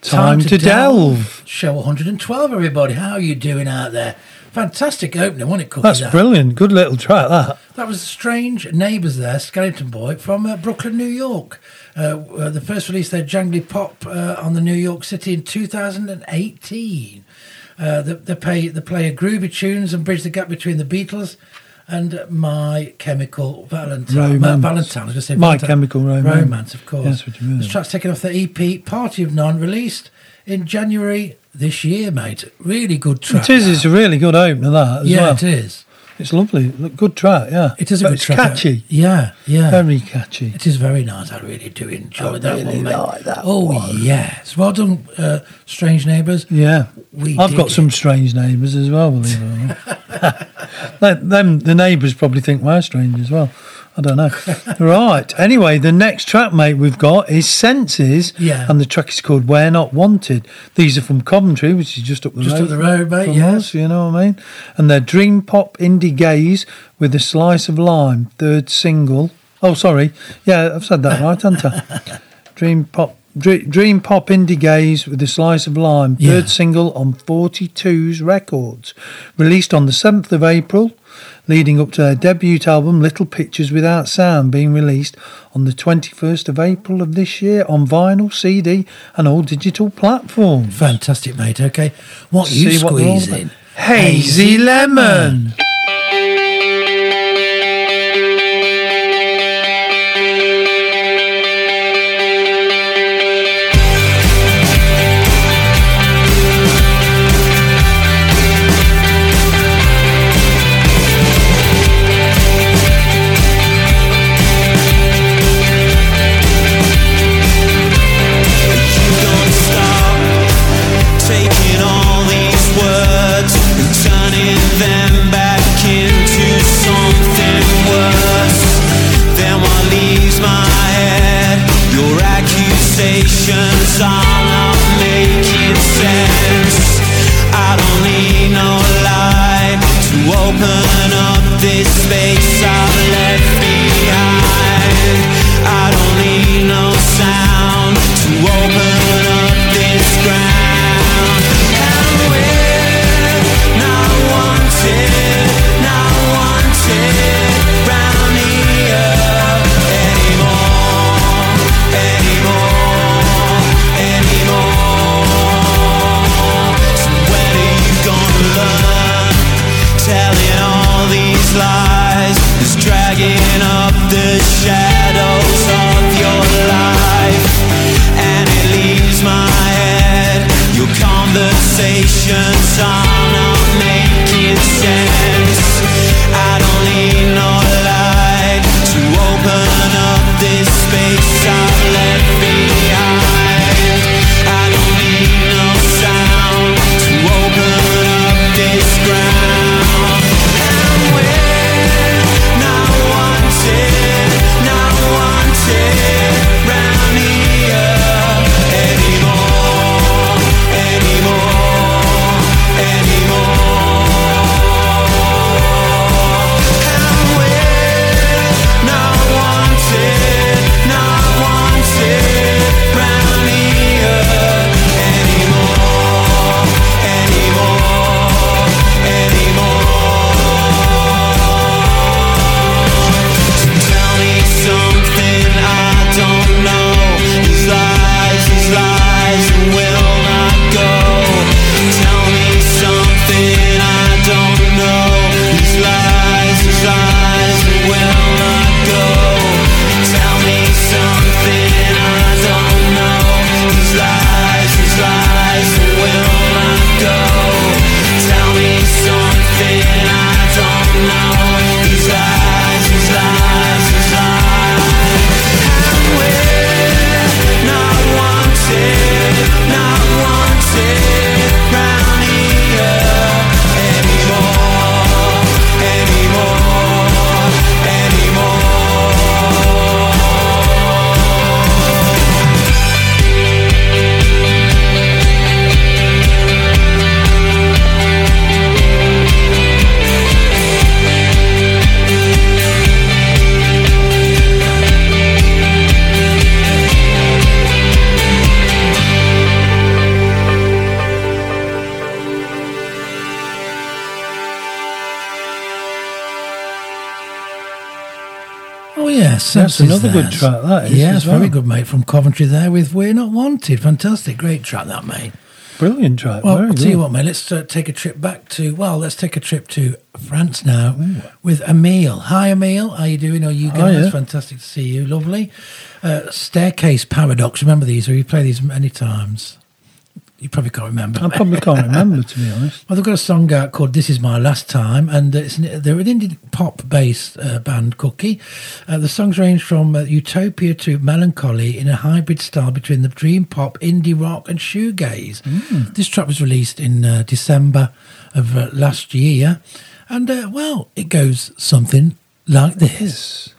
Time to Delve. show 112. Everybody, how are you doing out there? Fantastic opening, wasn't it? Cookie, That's that? brilliant. Good little track, that. That was Strange Neighbours there, Skeleton Boy from uh, Brooklyn, New York. Uh, uh, the first release their Jangly Pop uh, on the New York City in 2018. Uh, they, they, play, they play groovy tunes and bridge the gap between the Beatles and My Chemical Valentine. Romance. Valentine, I was going to say My Valentine. Chemical Romance. Romance, of course. That's what you mean. This track's taken off the EP, Party of None, released in January this year, mate. Really good track. It is. that. It's a really good opener, that, as yeah, well. it is. It's lovely. Look, Good track, yeah. It is a But good it's track. catchy. Yeah, yeah. Very catchy. It is very nice. I really do enjoy I that really one, mate. like that oh one. yes, well done, uh, Strange Neighbours. Yeah. We I've got it. some strange neighbours as well, believe it or not. Them- them, the neighbours probably think we're strange as well. I don't know. right. Anyway, the next track, mate, we've got is Senses. Yeah. And the track is called We're Not Wanted. These are from Coventry, which is just up the Just road. up the road, mate, yeah. us, you know what I mean? And they're Dream Pop Indie Gaze with a Slice of Lime, third single. Oh, sorry. Yeah, I've said that right, haven't I? Dream Pop. Dream Pop Indie Gaze with a Slice of Lime, Yeah. third single on 42's Records, released on the 7th of April, leading up to their debut album Little Pictures Without Sound being released on the 21st of April of this year on vinyl, CD, and all digital platforms. Fantastic, mate. Okay, what you See what we're all squeezing? about. Hazy Lemon. You open up this space Another good track, that is, Yeah, it's very good, mate. From Coventry there with We're Not Wanted. Fantastic. Great track, that, mate. Brilliant track. Well, I'll tell you what, mate. Let's uh, take a trip back to well. Let's take a trip to France now with Emile. Hi, Emile. How are you doing? Are you guys? yeah. Fantastic to see you. Lovely. Uh, Staircase Paradox. Remember these? You played these many times? You probably can't remember. I probably can't remember, to be honest. Well, they've got a song out called "This Is My Last Time," and it's an, they're an indie pop-based uh, band, Cookie. Uh, the songs range from uh, utopia to melancholy in a hybrid style between the dream pop, indie rock, and shoegaze. This track was released in uh, December of uh, last year, and uh, well, it goes something like. This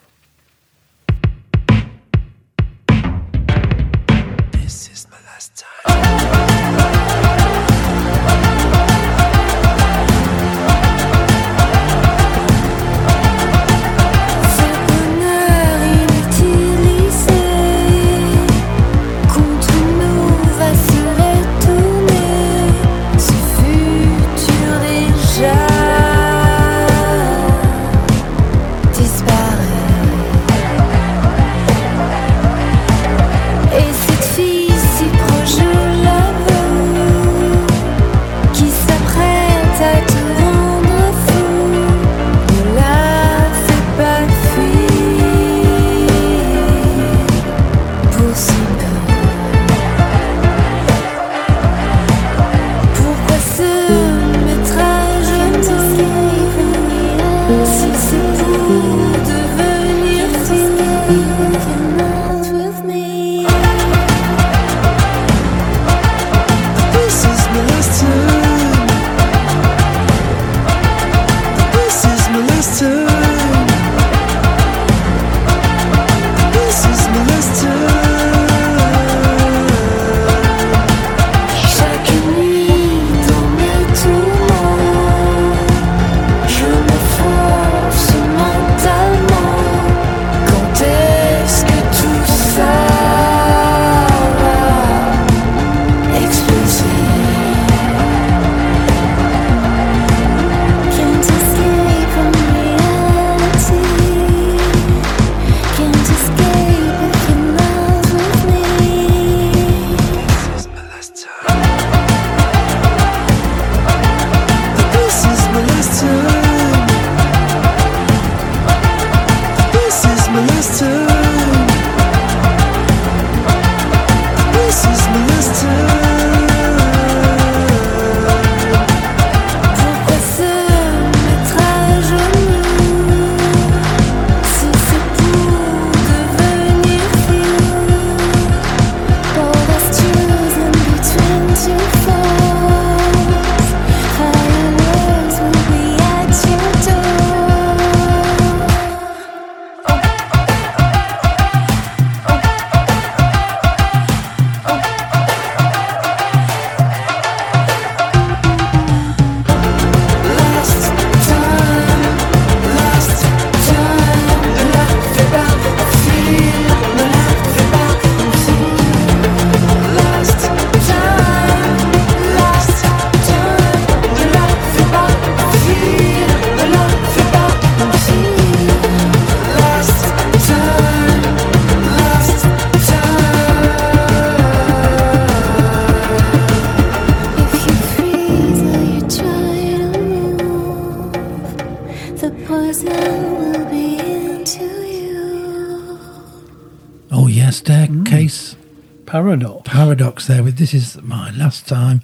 Paradox. Paradox there with This Is My Last Time.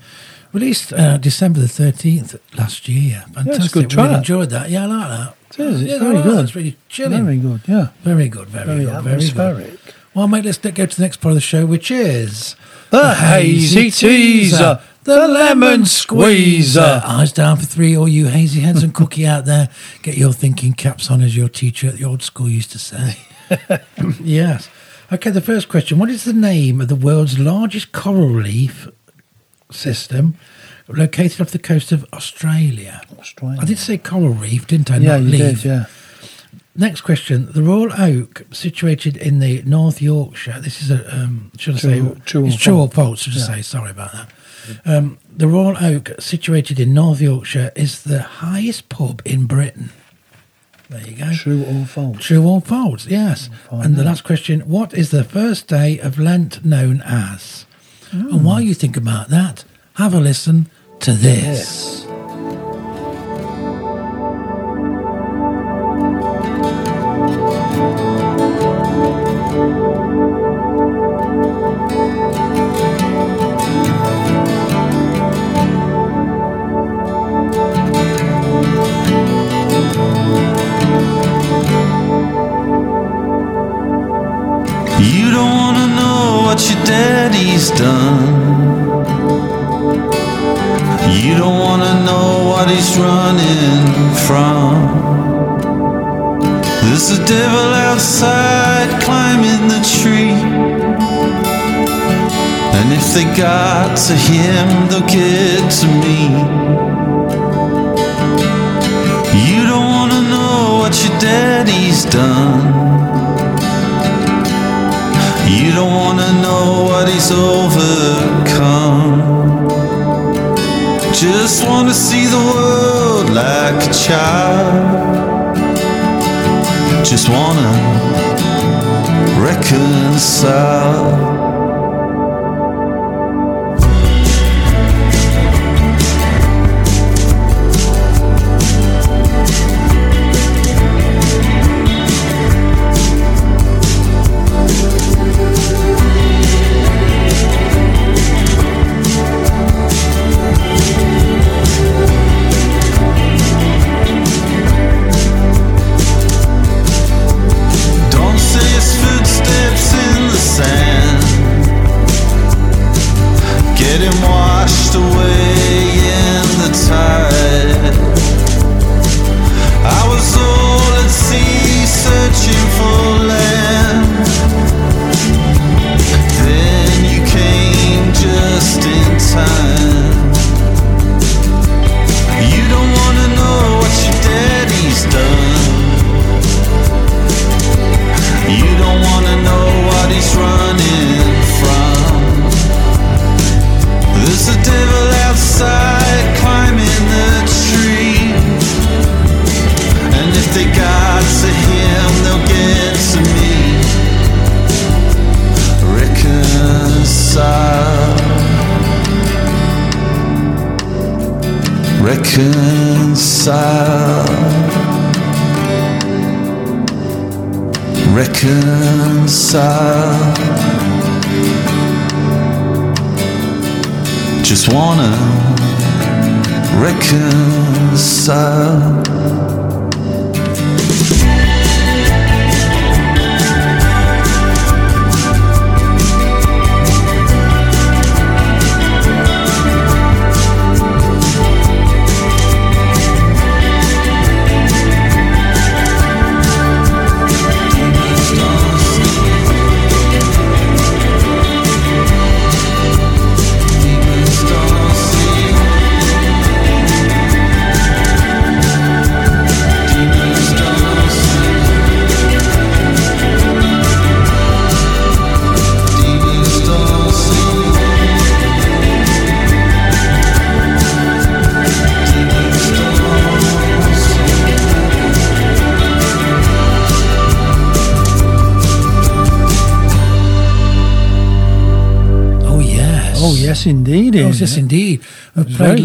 Released uh, December the 13th last year. Fantastic. good Really track. enjoyed that. Yeah, I like that. It is, it's Yeah, very good. It's really chilling. Very good, yeah. Very good, very, Very good, very good. Well, mate, let's go to the next part of the show, which is The hazy teaser, the lemon squeezer. Eyes down for three, all you hazy heads and cookie out there. Get your thinking caps on, as your teacher at the old school used to say. yes. Okay, the first question: What is the name of the world's largest coral reef system, located off the coast of Australia? Australia. I did say coral reef, didn't I? yeah, Not you leaf. did, yeah. Next question: The Royal Oak, situated in the North Yorkshire. This is a um, should I say True- true it's or true or false? false? Should I Yeah. say? Sorry about that. Um, the Royal Oak, situated in North Yorkshire, is the highest pub in Britain. There you go. True or false? True or false? Yes. And the last question: What is the first day of Lent known as? And while hmm. you think about that, have a listen to this. You don't wanna know what your daddy's done. You don't wanna know what he's running from. There's a devil outside climbing the tree. And if they got to him, they'll get to me. You don't wanna know what your daddy's done. You don't wanna know what he's overcome. Just wanna see the world like a child. Just wanna reconcile.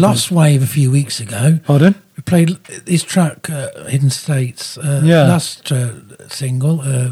Lost Wave a few weeks ago. Pardon? We played his track, uh, Hidden States, uh, Yeah. last uh, single, uh,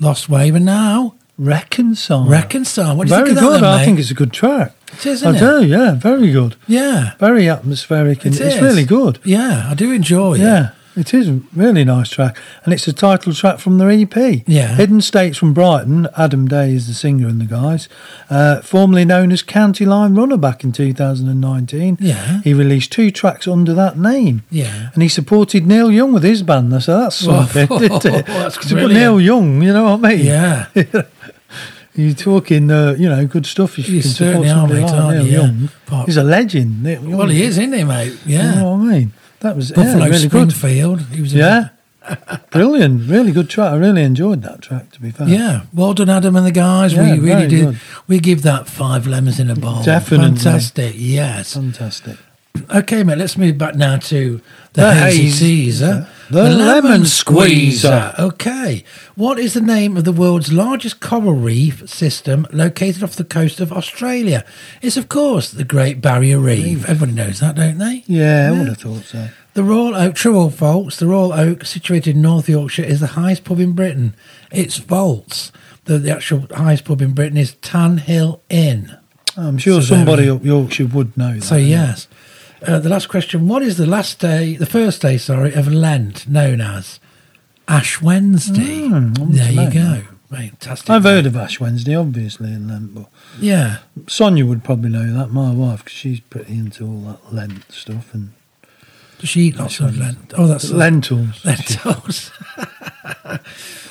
Lost Wave, and now Reconcile. Reconcile. What do you Very think of that, good. then, I think it's a good track. It is, isn't I it? do, yeah. Very good. Yeah. Very atmospheric. And It it's really good. Yeah, I do enjoy it. Yeah, it is a really nice track. And it's a title track from their EP. Yeah. Hidden States from Brighton. Adam Day is the singer and the guys. Uh, formerly known as County Line Runner back in 2019. Yeah. He released two tracks under that name. Yeah. And he supported Neil Young with his band. So that's something, didn't it? that's brilliant. Neil Young, you know what I mean? Yeah. You're talking, uh, you know, good stuff if you, You can support certainly are, mate, like Neil? Yeah. Young. But- He's a legend. Neil Young. Well, he is, isn't he, mate? You Yeah. know what I mean? That was yeah, Buffalo really good. Springfield. He was Yeah. Brilliant. Really good track. I really enjoyed that track, to be fair. Yeah, well done, Adam and the guys. Yeah, we really did. good. We give that five lemons in a bowl. Definitely. fantastic. Yes. Fantastic. Okay, mate, let's move back now to the, The hazy Caesar. the lemon squeezer. Okay. What is the name of the world's largest coral reef system located off the coast of Australia? It's, of course, the Great Barrier Reef. Everybody knows that, don't they? Yeah, I would have thought so. The Royal Oak, true or false, the Royal Oak, situated in North Yorkshire, is the highest pub in Britain. It's false. The, the actual highest pub in Britain is Tan Hill Inn. I'm sure So somebody up Yorkshire would know that. So yes. Uh, the last question: What is the last day, the first day, sorry, of Lent, known as Ash Wednesday? Mm, there you go. Fantastic. I've heard of Ash Wednesday, obviously, in Lent, but Yeah. Sonia would probably know that. My wife, because she's pretty into all that Lent stuff and Does she eat lots of Lent? Oh, that's lentils. lentils.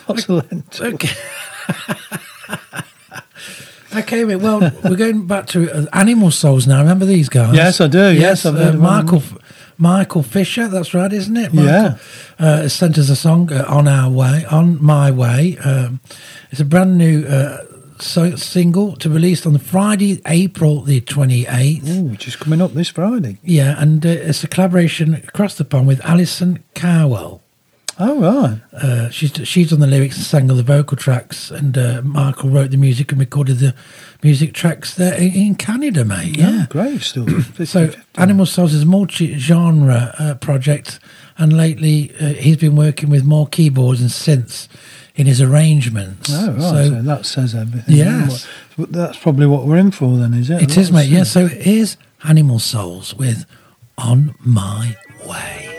Lots of lentils. okay. okay, mate. Well, we're going back to uh, Animal Souls now. Remember these guys? Yes, I do. Yes, I've uh, Michael. Michael Fisher, that's right, isn't it? Yeah. Uh, sent us a song uh, on our way, on my way. Um, it's a brand new uh, so, single to release on the Friday, April the twenty eighth. Ooh, which is coming up this Friday. Yeah, and uh, it's a collaboration across the pond with Alison Carwell. Oh, right. Uh, she's she's on the lyrics and sang all the vocal tracks, and uh, Michael wrote the music and recorded the music tracks there in, in Canada, mate. Yeah. Oh, great stuff. So, 50-50. Animal Souls is a multi-genre uh, project, and lately uh, he's been working with more keyboards and synths in his arrangements. Oh, right. So, So, that says everything. Yes. What- That's probably what we're in for then, is it? it is, mate. Yeah. So here's Animal Souls with "On My Way."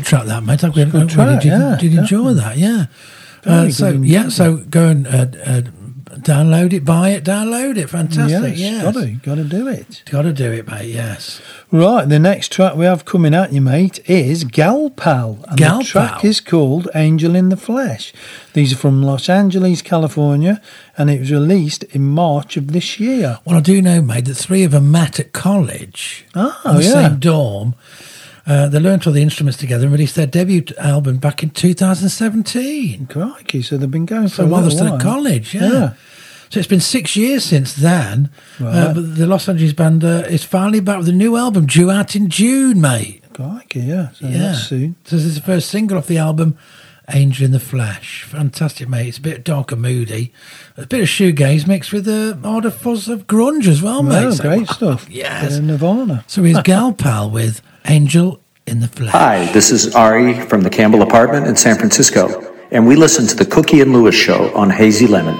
Way." Fantastic track that, mate. I really, did, yeah, did enjoy that. Yeah. Uh, so yeah, so go and uh, uh, download it, buy it, download it. Fantastic. yes, Yes, gotta, gotta do it. got to do it, mate. Yes. Right, the next track we have coming at you, mate, is Gal Pal. And Gal the track Pal. is called Angel in the Flesh. These are from Los Angeles, California, and it was released in March of this year. Well, I do know, mate, that three of them met at college. Oh, yeah. same dorm. Uh, they learned all the instruments together and released their debut album back in 2017. Crikey, so they've been going for So a while they're still at college, yeah. Yeah. So it's been six years since then. Uh, but the Los Angeles band uh, is finally back with a new album due out in June, mate. Crikey, yeah. So yeah. that's soon. So this is the first single off the album, Angel in the Flesh. Fantastic, mate. It's a bit dark and moody. A bit of shoegaze mixed with a odd a fuzz of grunge as well, mate. Well, So- great stuff. Yes. Bit of Nirvana. So here's Gal Pal with Angel in the Flesh. Hi, this is Ari from the Campbell Apartment in San Francisco, and we listen to the Cookie and Lewie Show on Hazy Lemon.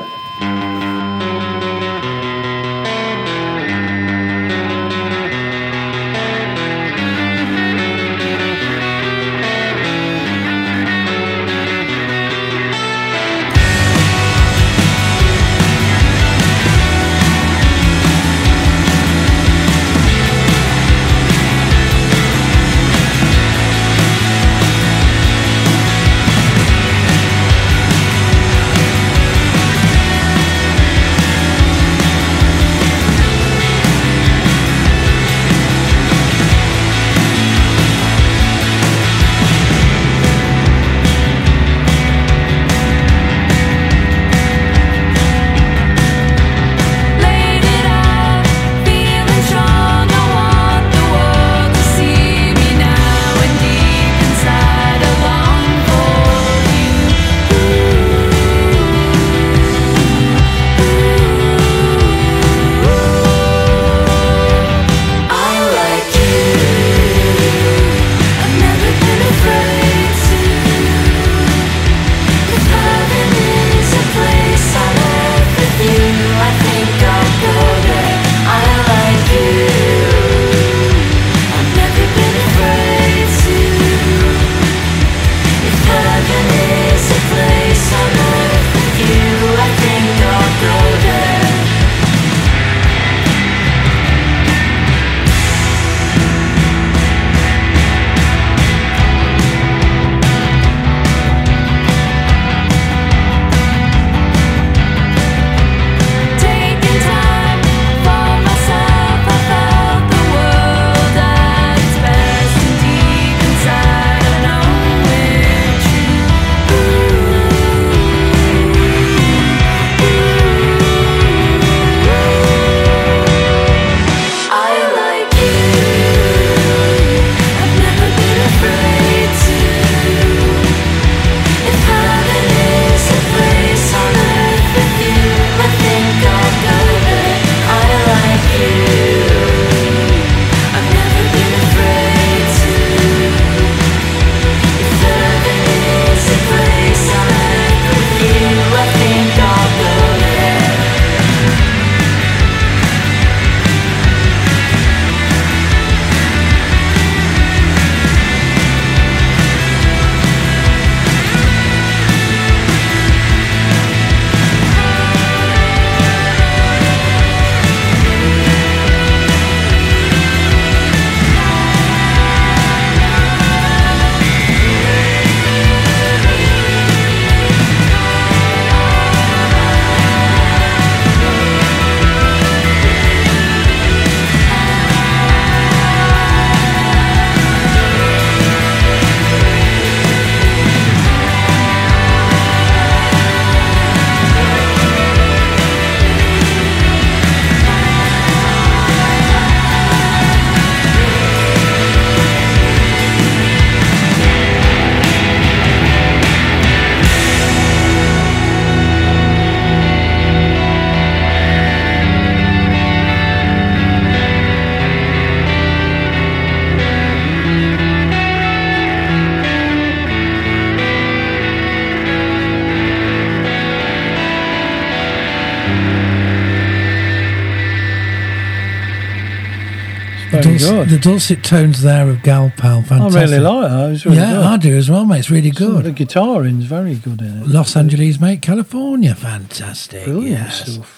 Good. the dulcet tones there of Gal Pal, Fantastic. I really like that. It was really yeah, good. I do as well, mate. It's really good. The guitar in's very good in it. Los Angeles, mate, California, fantastic. Brilliant yes. stuff.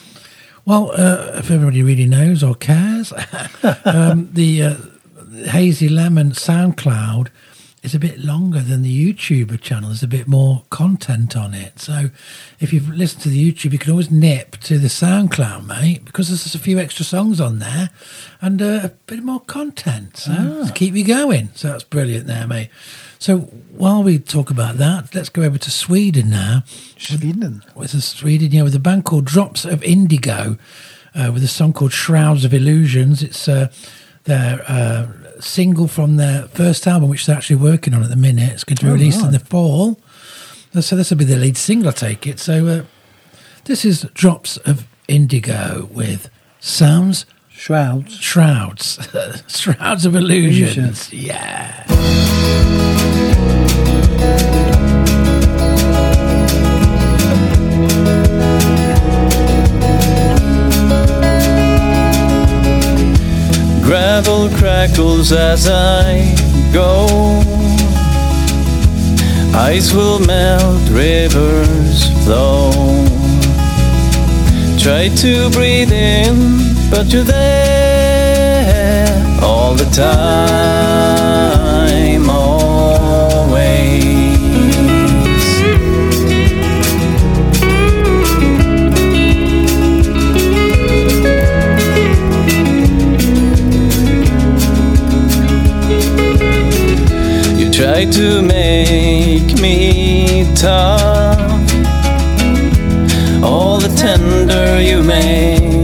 Well, uh, if everybody really knows or cares, um, the uh, Hazy Lemon SoundCloud is a bit longer than the YouTuber channel. There's a bit more content on it. So if you've listened to the YouTube, you can always nip to the SoundCloud, mate, because there's just a few extra songs on there and uh, a bit more content. So to keep you going. So that's brilliant there, mate. So while we talk about that, let's go over to Sweden now Sweden. with a Sweden, yeah, with a band called Drops of Indigo, uh, with a song called Shrouds of Illusions. It's uh, their uh, single from their first album, which they're actually working on at the minute. It's going to be Oh, released in the fall. So this will be the lead single, I take it. So uh, this is Drops of Indigo with Sounds Shrouds. Shrouds. Shrouds of Illusions. Illusions. Yeah. Gravel crackles as I go. Ice will melt, rivers flow. Try to breathe in, but you're there all the time, try to make me tough. All the tender you make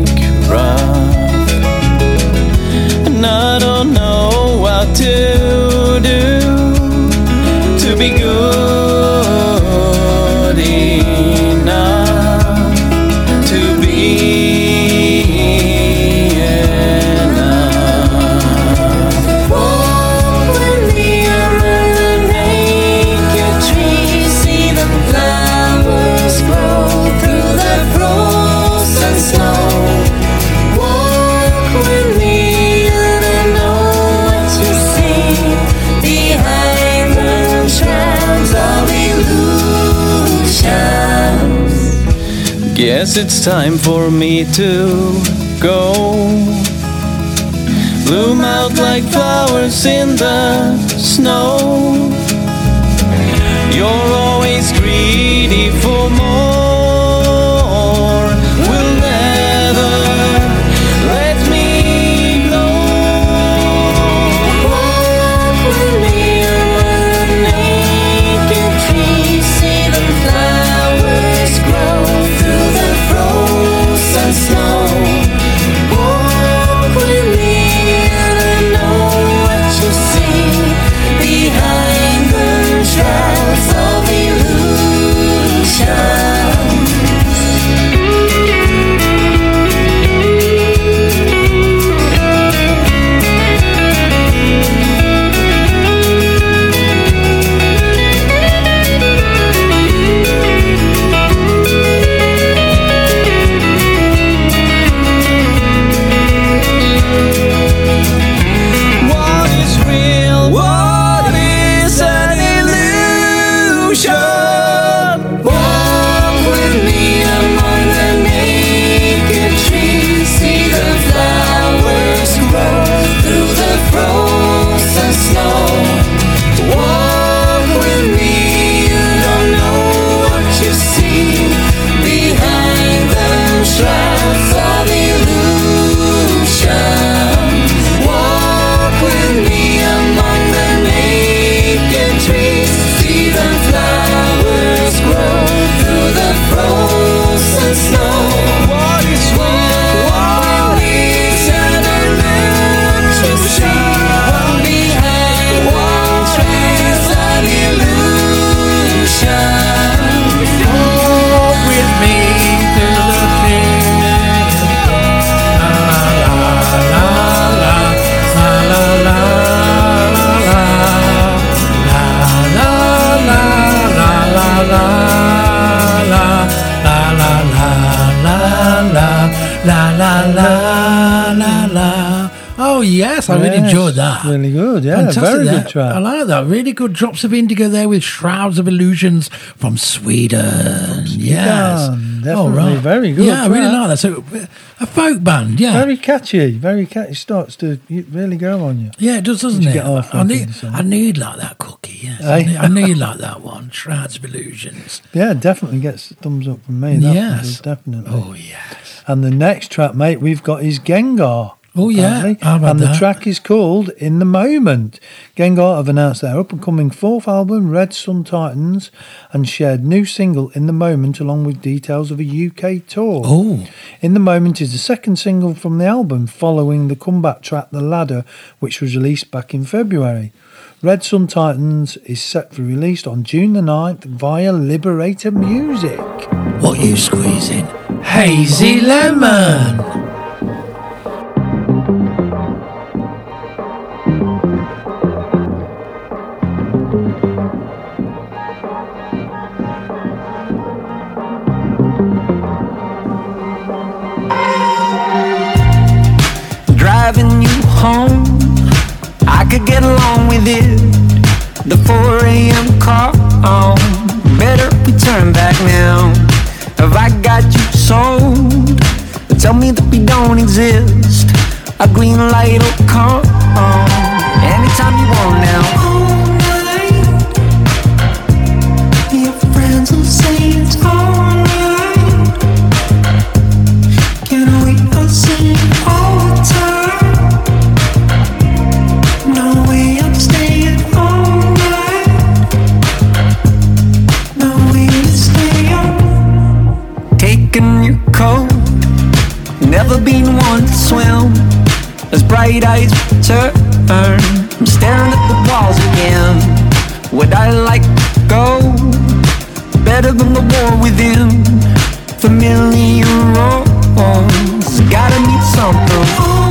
It's time for me to go. Bloom out like flowers in the snow. You're always greedy for more. Really enjoyed that. Really good, yeah. Fantastic Very there. good track. I like that. Really good drops of indigo there with shrouds of illusions from Sweden. Yes, definitely. Very good Yeah, I really like that. So a folk band. Yeah, Very catchy, very catchy. Starts to really go on you. yeah, it does, doesn't it? I need, I need like that cookie. Yes? I, need, I need like that one. Shrouds of illusions. Yeah, definitely gets a thumbs up from me. That Yes. was definitely. Oh yes. And the next track, mate, we've got is Gengahr. Oh, yeah. and the that? track is called In the Moment. Gengahr have announced their up and coming fourth album, Red Sun Titans, and shared new single In the Moment along with details of a UK tour. Oh, In the Moment is the second single from the album following the comeback track The Ladder, which was released back in February. Red Sun Titans is set for release on June the 9th via Liberator Music. what you squeezing? Hazy lemon. Could get along with it. The 4 a.m. call. Better we turn back now. Have I got you sold? Tell me that we don't exist. A green light will come anytime you want now. Swim. As bright eyes turn, I'm staring at the walls again. Would I like to go better than the war within? Familiar roles, gotta need something.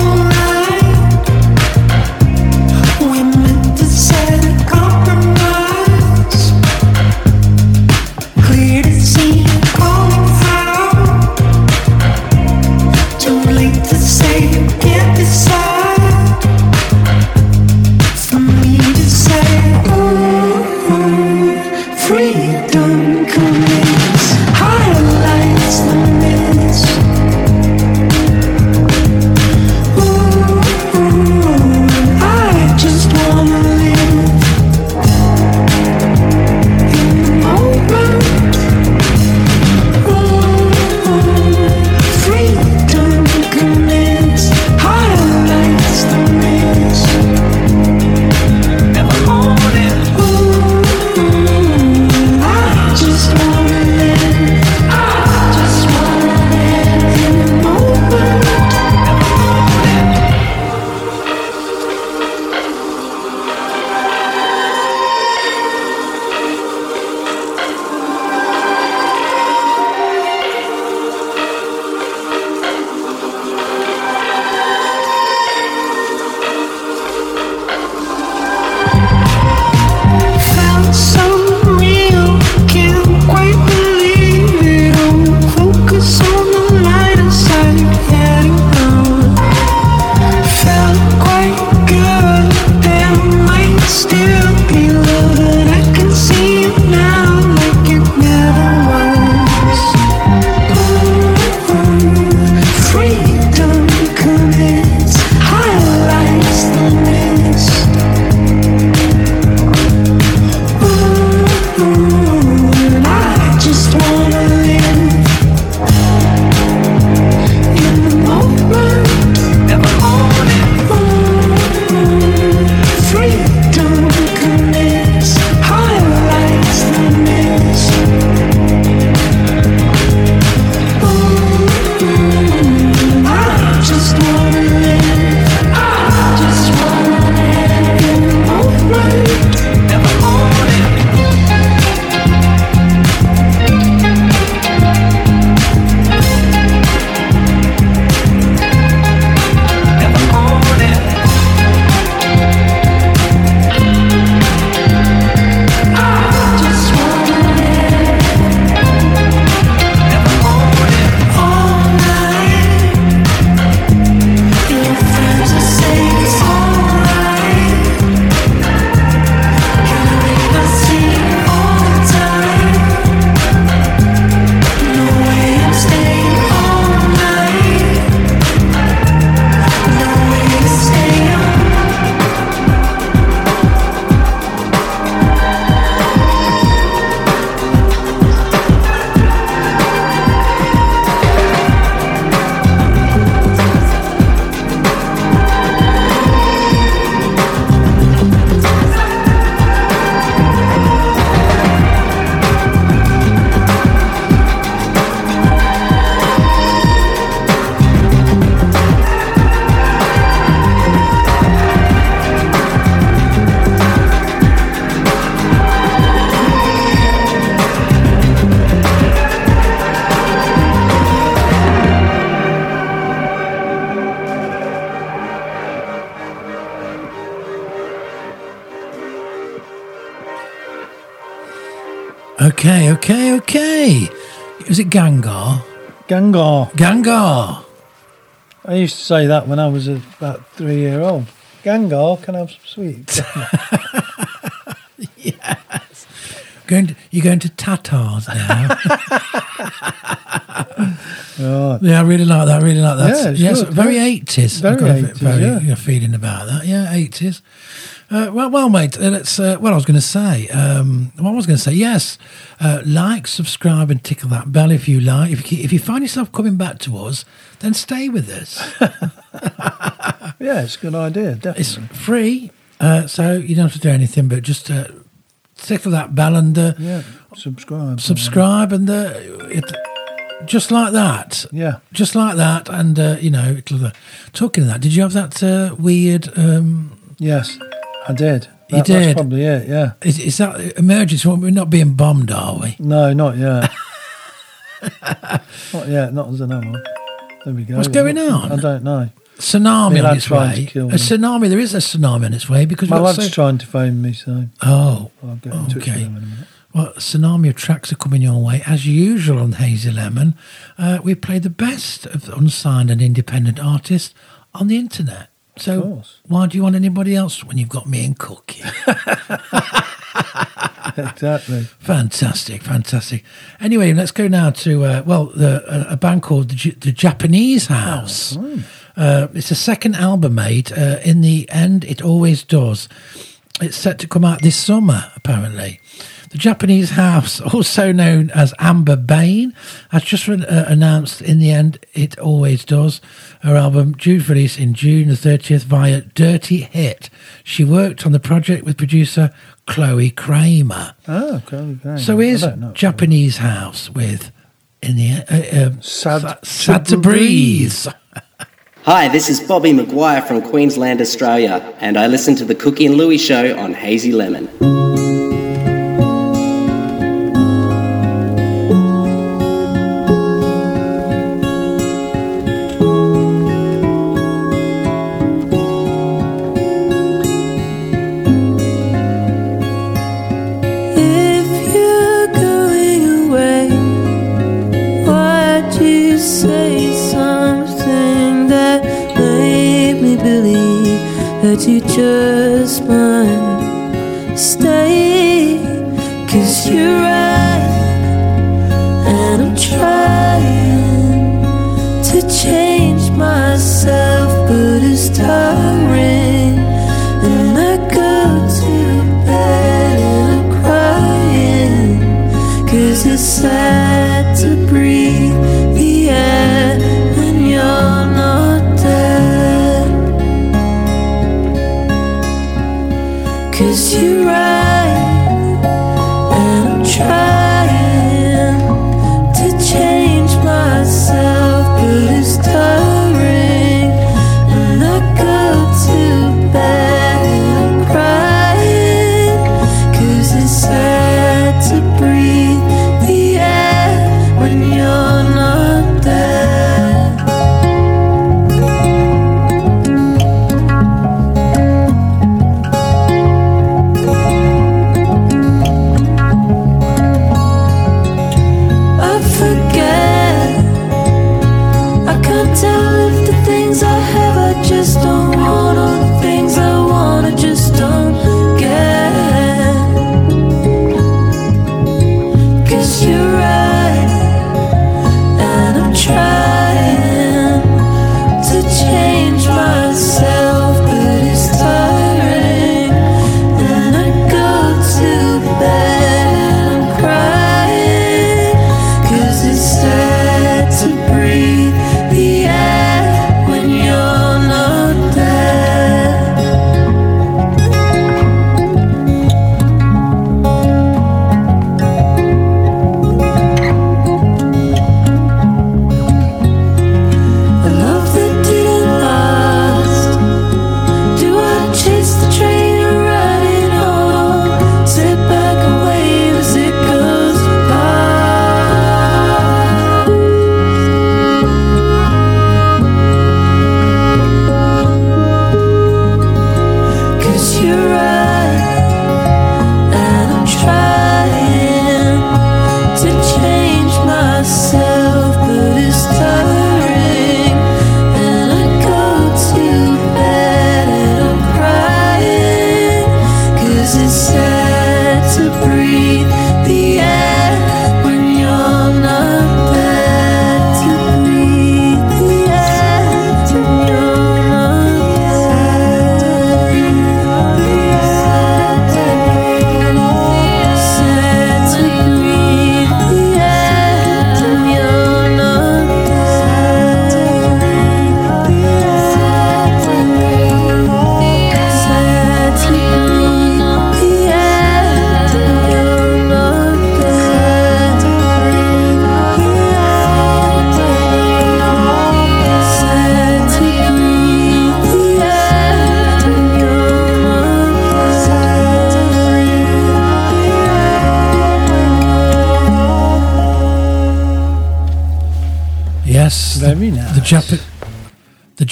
Okay, okay, okay. Was it Gangar? Gangar. Gangar. I used to say that when I was about three year old. Gangar, can I have some sweets? yes. Going to, you're going to Tatars now. right. yeah, I really like that. I really like that. Yeah, it's yes, good, very eighties. Very I've got 80s, very yeah. feeling about that. Yeah, eighties. Uh, well, well, mate. Uh, let's. Uh, what I was going to say. Um, what I was going to say. Yes, uh, like, subscribe, and tickle that bell if you like. If you, if you find yourself coming back to us, then stay with us. Yeah, it's a good idea, It's free, uh, so you don't have to do anything but just uh, tickle that bell and uh, yeah, subscribe. subscribe, and uh, it, just like that. Yeah. just like that, and uh, you know, it'll, uh, talking of that, did you have that uh, weird? Um, Yes, I did. You did? That's probably it, yeah. is, is that emergency? We're not being bombed, are we? No, not yet. not yet, not as an animal. There we go. What's going on? I don't know. Tsunami on its way. A tsunami. There is a tsunami on its way because My lad's so- trying to phone me, so Oh, I'll get in touch with okay. him in a minute. Well, tsunami of tracks are coming your way as usual on Hazy Lemon. Uh, we play the best of unsigned and independent artists on the internet. So why do you want anybody else when you've got me and Cookie? Exactly. fantastic, fantastic. Anyway, let's go now to uh, well, the, a, a band called the, J- the Japanese House. Uh, it's a second album made. Uh, in the end, it always does. It's set to come out this summer, apparently. The Japanese House, also known as Amber Bain, has just re- uh, announced in the end it always does. Her album due for release in June the 30th via Dirty Hit. She worked on the project with producer Chloe Kraemer. Oh, okay. okay. So I here's. Japanese House with in the uh, um, Sad Sa- to sad to breathe. breathe. Hi, this is Bobby Maguire from Queensland, Australia, and I listen to the Cookie and Lewie show on Hazy Lemon.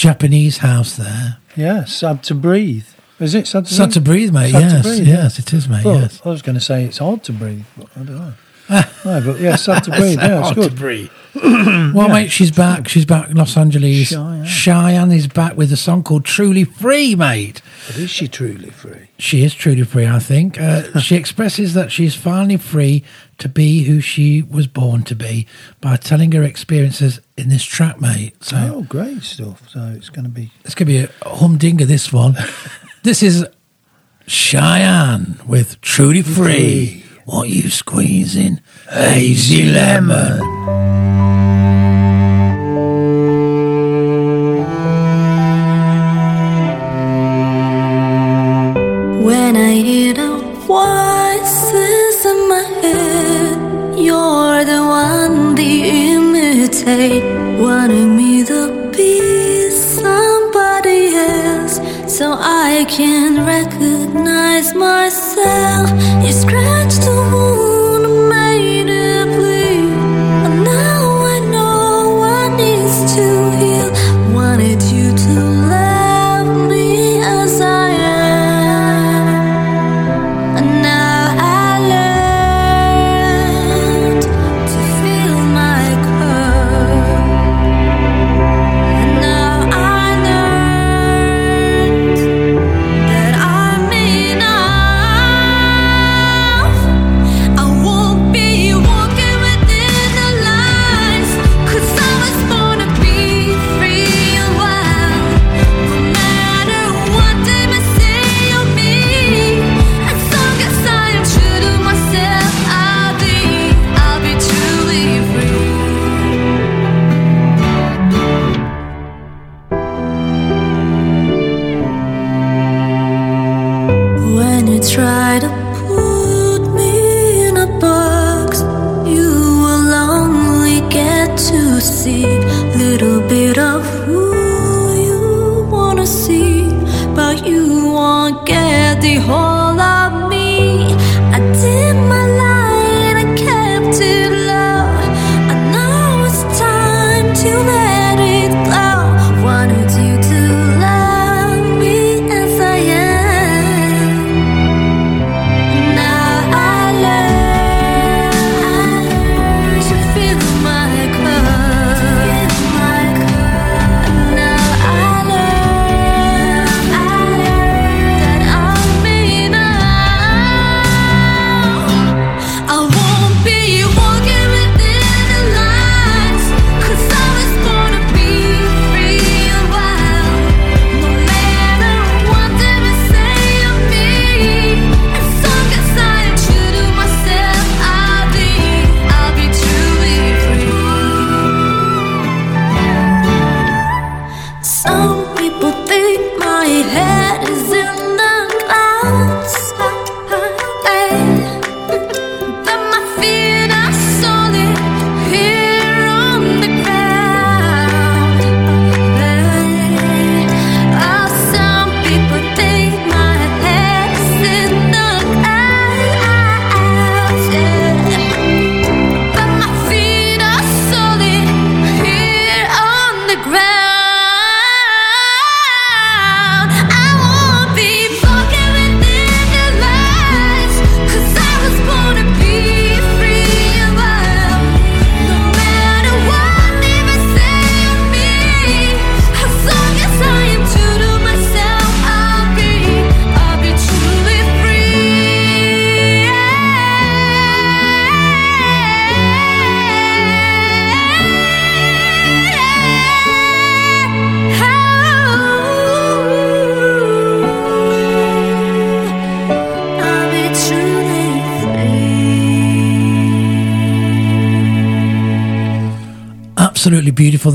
Japanese house there. Yeah, sad to breathe. Is it sad to Sad to breathe, mate. Sad yes, breathe, yes, it is, mate. Well, yes. I was going to say it's hard to breathe, but I don't know. no, but yeah, sad to breathe. Yeah, it's Hard good. to breathe. well, mate, she's back. She's back. in Los Angeles. Cheyenne. Cheyenne is back with a song called "Truly Free," mate. But is she truly free? She is truly free, I think. Uh, she expresses that she's finally free to be who she was born to be by telling her experiences in this track, mate. So Oh, great stuff. So it's going to be. it's going to be a humdinger, this one. this is Cheyenne with Truly Free. What you squeezing? Hazy lemon.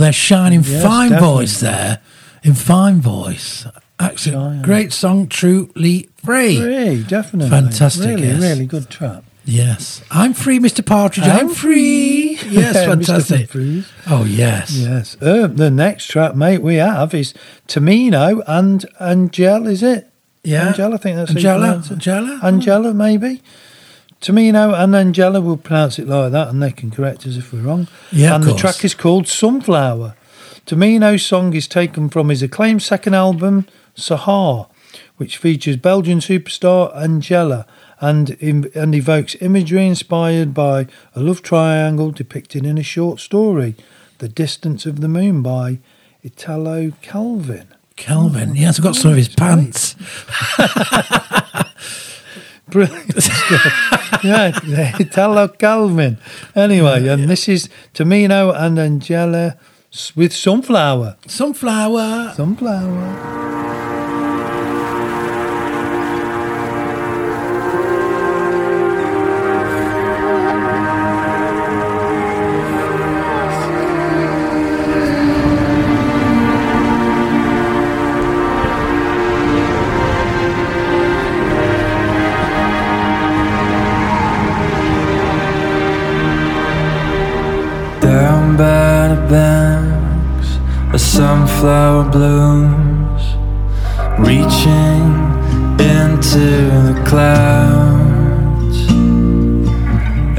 They're shining Yes, fine definitely. voice there, in fine voice. Excellent, great song, truly free. Free, definitely. Fantastic, Really, yes. really good trap. Yes, I'm free, Mr. Partridge. I'm, I'm free. free. Yes, fantastic. Oh yes, Yes. Uh, the next trap, mate, we have is Tamino and Angel, is it? yeah. Angela, I think that's how you Angela, pronounce Angela, Angela, maybe. Tamino and Angela will pronounce it like that, and they can correct us if we're wrong. Yeah, and the track is called Sunflower. Tamino's song is taken from his acclaimed second album, Sahar, which features Belgian superstar Angela and, and evokes imagery inspired by a love triangle depicted in a short story, The Distance of the Moon by Italo Calvin. Calvin, he has got oh, some of his pants. Brilliant yeah, Italo Calvin. Anyway, and this is Tamino and Angela with Sunflower. Sunflower. Sunflower. By the banks of sunflower blooms, reaching into the clouds.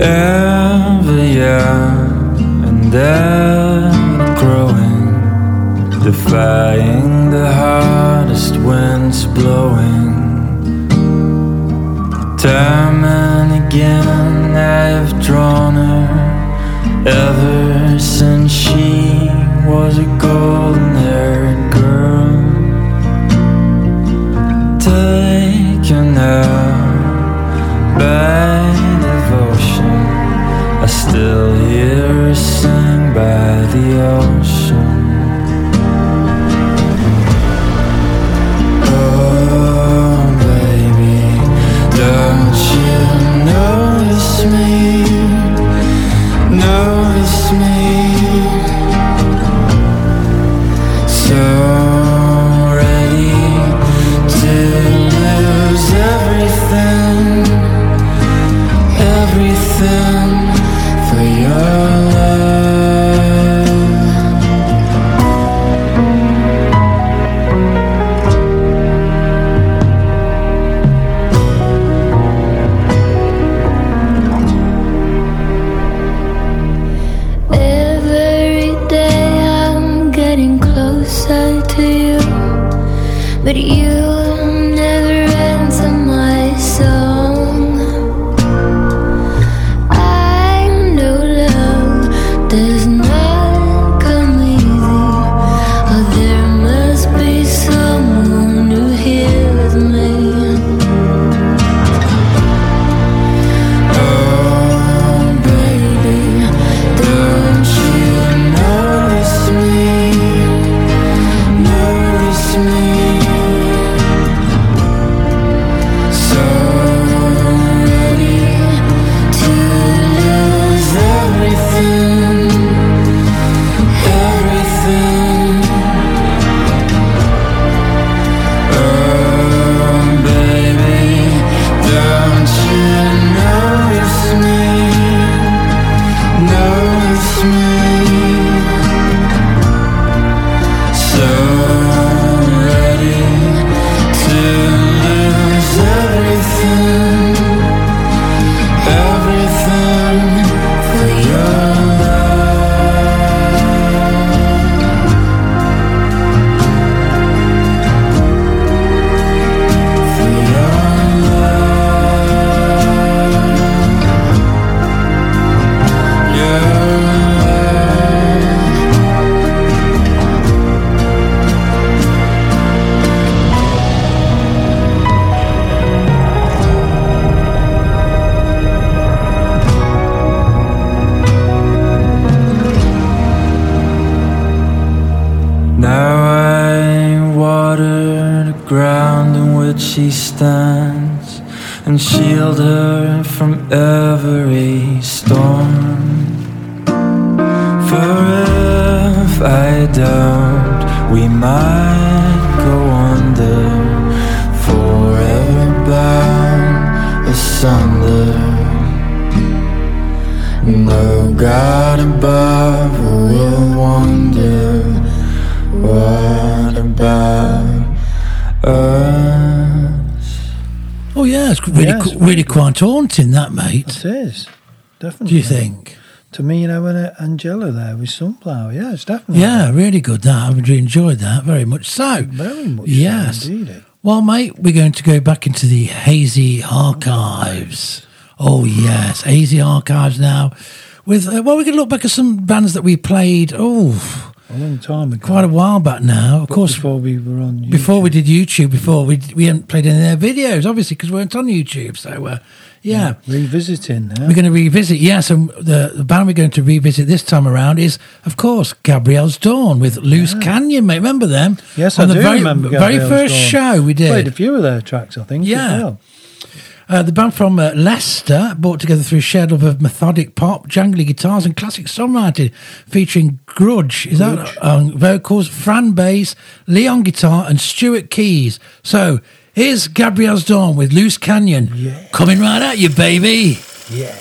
Ever young and ever growing, defying the hardest winds blowing. Time and again I have drawn her ever since she was a golden haired girl. Taken out by devotion, I still hear her sing by the ocean. Oh, baby, don't you notice me? Notice me. But you haunting, that mate. It is. Definitely. Do you think? To me, you know, uh, Angela there with Sunflower. Yeah, it's definitely. Yeah, really good. That I've really enjoyed that very much. So, Very much so yes. indeed. Well, mate, we're going to go back into the hazy archives. Oh yes, hazy archives now. With uh, well, we can look back at some bands that we played. Oh, A long time ago. quite a while back now. Of course, Before we were on. YouTube. before we did YouTube, before we we hadn't played any of their videos, obviously, because we weren't on YouTube. So, uh, yeah. Revisiting now. We're going to revisit, yes, and the, the band we're going to revisit this time around is, of course, Gabrielle's Dawn with Loose Canyon, mate. Remember them? Yes, On I the do very, remember very first Dawn. show we did. Played a few of their tracks, I think. as Yeah. well. Uh, the band from uh, Leicester, brought together through a shared love of methodic pop, jangly guitars, and classic songwriting, featuring Grudge, is that on vocals, Fran bass, Leon guitar, and Stuart keys. So here's Gabrielle's Dawn with Loose Canyon, coming right at you, baby. Yeah.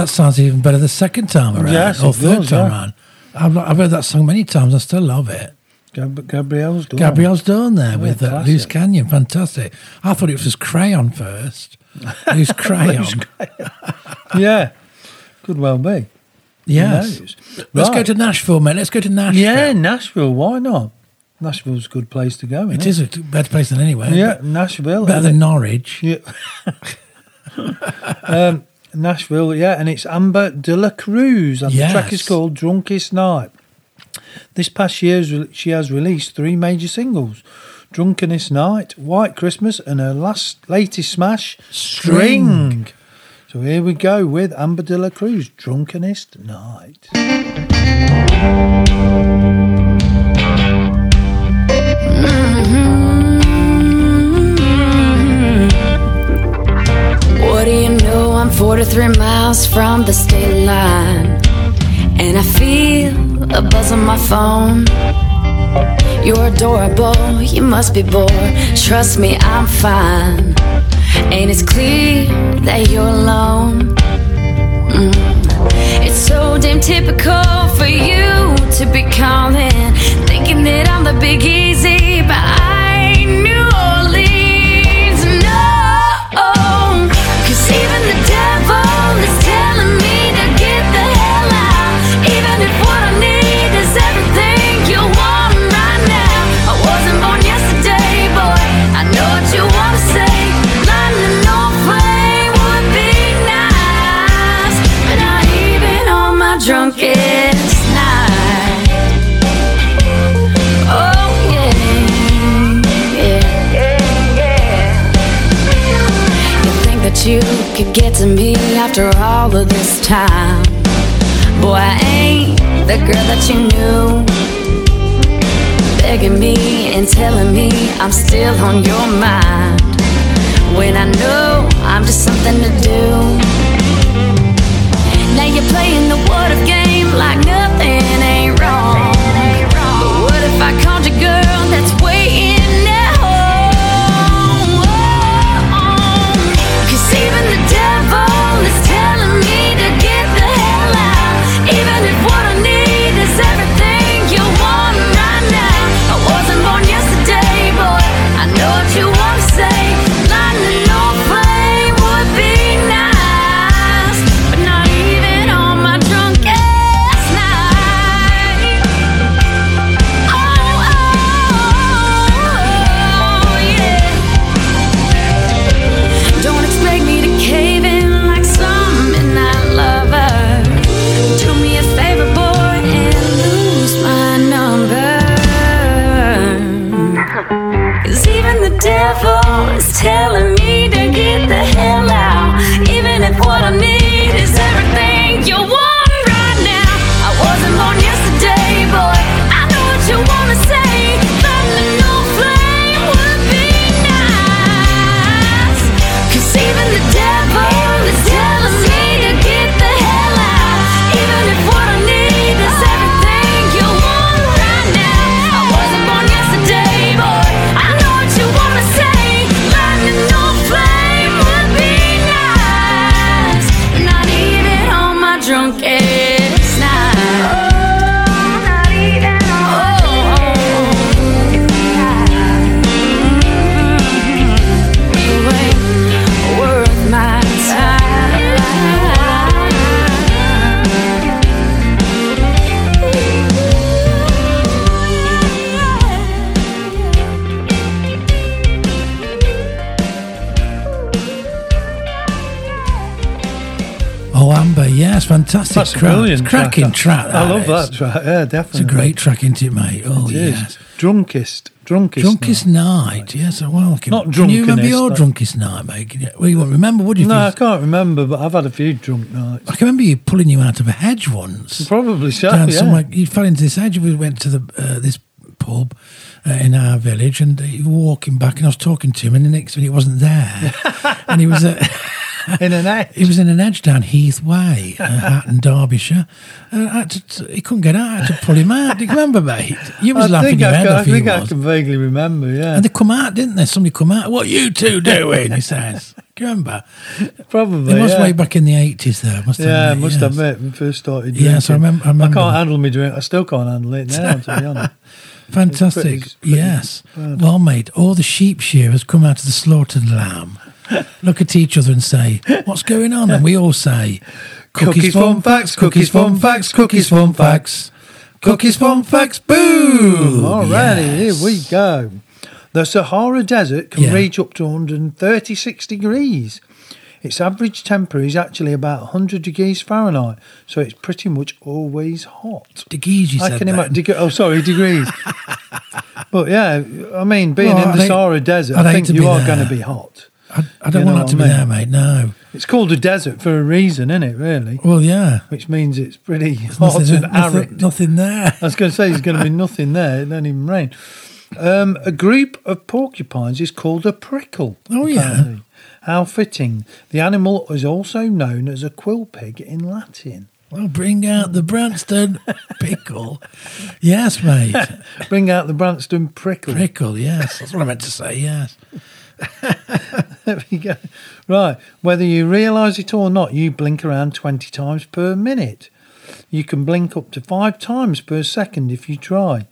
That, sounds even better the second time around, Yes, or third does, time yeah. around. I've, I've heard that song many times. I still love it. Gab- Gabrielle's done. Gabrielle's done there with uh. Loose Canyon, fantastic. I thought it was Crayon first. Loose Crayon. Yeah, could well be. yes. Let's go to Nashville, mate. Let's go to Nashville. Yeah, Nashville. Why not? Nashville's a good place to go. It isn't is a better place than anywhere. Yeah, Nashville. Better than it? Norwich. Yeah. um, Nashville, yeah, and it's Amber De La Cruz, and the track is called Drunkest Night. This past year, she has released three major singles Drunkenest Night, White Christmas, and her last latest smash, String. String. So here we go with Amber De La Cruz, Drunkenest Night. What I'm 43 miles from the state line. And I feel a buzz on my phone. You're adorable, you must be bored. Trust me, I'm fine. And it's clear that you're alone. Mm. It's so damn typical for you to be calling, thinking that I'm the big easy, but I you could get to me after all of this time? Boy, I ain't the girl that you knew. Begging me and telling me I'm still on your mind. When I know I'm just something to do. Now you're playing the what if game like nothing ain't wrong. But what if I called your girl fantastic That's track. brilliant Cracking track. track. I love is. that track. Yeah, It's definitely. a great track, isn't it, mate? Oh, It is. yes. Drunkest. Drunkest. Drunkest night. Yes, I well, can, Not can you remember your drunkest night, mate? You, well, you won't remember, would you? No, you- I can't remember, but I've had a few drunk nights. I can remember you pulling you out of a hedge once. Probably so. down yeah. somewhere. You fell into this hedge. We went to the uh, this pub uh, in our village, and uh, you were walking back, and I was talking to him, and the next minute he wasn't there, and he was uh, in an edge. he was in an edge down Heath Way, uh, Hatton, Derbyshire. Uh, I had to, he couldn't get out. I had to pull him out. Do you remember, mate? You was I laughing your I, head I, off. he think I was. can vaguely remember, yeah. And they come out, didn't they? Somebody come out. What you two doing? He says. Do you remember? Probably. It was yeah. way back in the eighties, though. Must Yeah, I admit, must yes. admit, when I first started. Yes, I remember- I remember can't handle me drink. I still can't handle it now. to be honest. Fantastic. It's pretty- yes. bad. Well, mate, all the sheep shearers come out of the slaughtered lamb, look at each other and say, What's going on? And we all say, Cookies, fun facts, cookies, fun facts, cookies, fun facts. Cookies, fun facts, boom! Alrighty, Yes. here we go. The Sahara Desert can Yeah. reach up to 136 degrees. Its average temperature is actually about 100 degrees Fahrenheit, so it's pretty much always hot. Degrees, you I said can imagine. Deg- oh, sorry, degrees. but yeah, I mean, being Well, in the Sahara Desert, I think you are going to be hot. I, I don't You know want that to be I there, mate. No. It's called a desert for a reason, isn't it? Really, Well, yeah. which means it's pretty hot Nothing, and nothing, arid. nothing there. I was going to say there's going to be nothing there. It don't even rain. Um, a group of porcupines is called a prickle. Oh, yeah. How fitting. The animal is also known as a quill pig in Latin. Well, bring out the Branston pickle. Yes, mate. Bring out the Branston prickle. Prickle, yes. That's what I meant to say, yes. There we go. Right. Whether you realise it or not, you blink around 20 times per minute. You can blink up to five times per second if you try,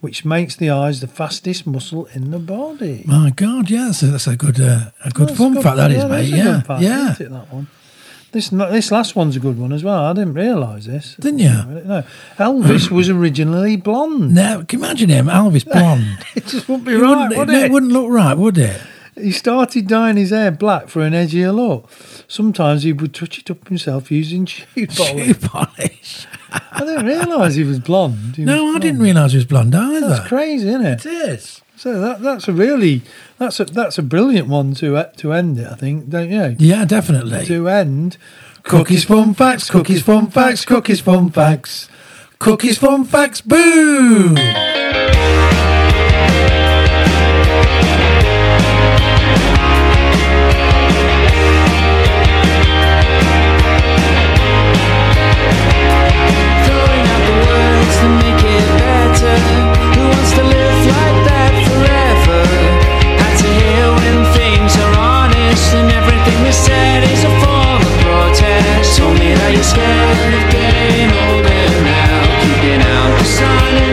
which makes the eyes the fastest muscle in the body. My God, yeah, that's a, that's a good uh, a good That's fun good- fact, that is, yeah, mate. that's a Yeah, fact, yeah. it, that one. This this last one's a good one as well. I didn't realise this. Didn't you? No. Elvis was originally blonde. Now, can you imagine him, Elvis blonde? It just wouldn't be It right, wouldn't, would it? it wouldn't look right, would it? He started dyeing his hair black for an edgier look. Sometimes he would touch it up himself using shoe polish. Shoe polish. I didn't realise he was blonde. He No, was I didn't blonde. realise he was blonde either. That's crazy, isn't it? It is. So that that's a really that's a that's a brilliant one to uh, to end it. I think, don't you? Yeah, definitely. To end. Cookies, fun facts, cookies, fun facts, cookies, fun facts. Cookies, fun facts, boom!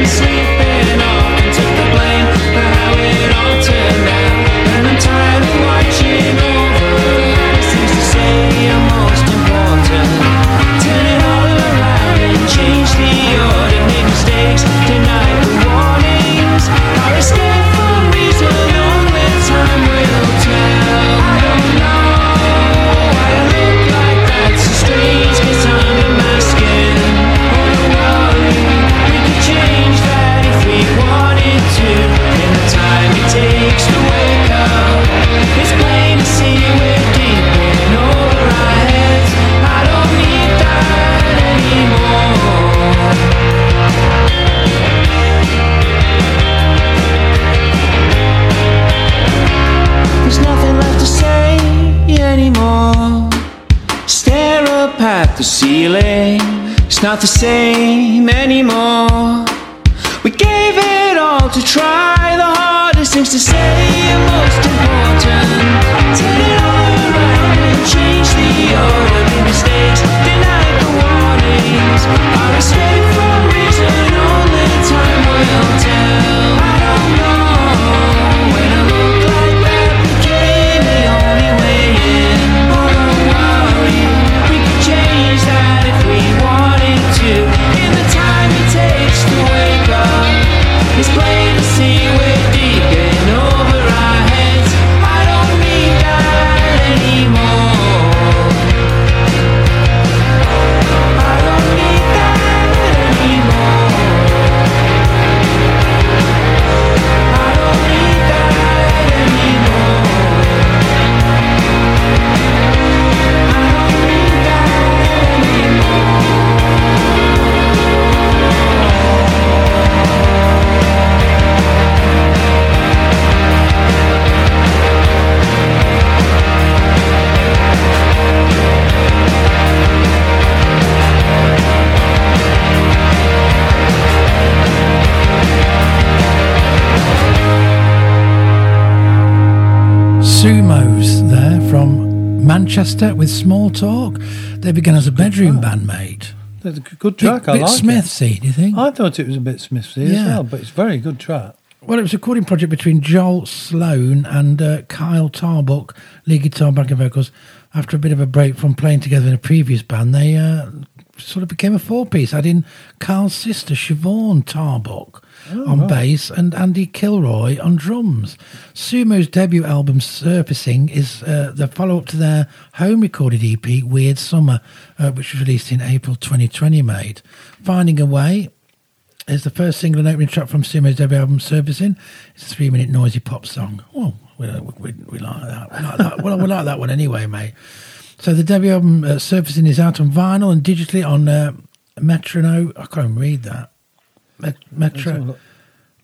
Sun the ceiling. It's not the same anymore. We gave it all to try the hardest things to say are most important. Turn it all around and change the order. Make mistakes, deny the warnings. Our With Small Talk. They began as a bedroom band, mate. That's a good track. Bit, I bit like Smithsy, do you think? I thought it was a bit Smithsy as Yeah. well, but it's a very good track. Well, it was a recording project between Joel Sloan and uh, Kyle Tarbuck, lead guitar, backing vocals. After a bit of a break from playing together in a previous band, they uh, sort of became a four-piece, adding Carl's sister Siobhan Tarbuck on bass and Andy Kilroy on drums. Sumo's debut album Surfacing is uh, the follow-up to their home-recorded EP Weird Summer, uh, which was released in April 2020. Made Finding a Way is the first single and opening track from Sumo's debut album, Surfacing. It's a three-minute noisy pop song. Oh, we, we, we like that. We like that. well, we like that one anyway, mate. So the debut album, uh, Surfacing, is out on vinyl and digitally on uh, Metrono. I can't read that. Met, Metro,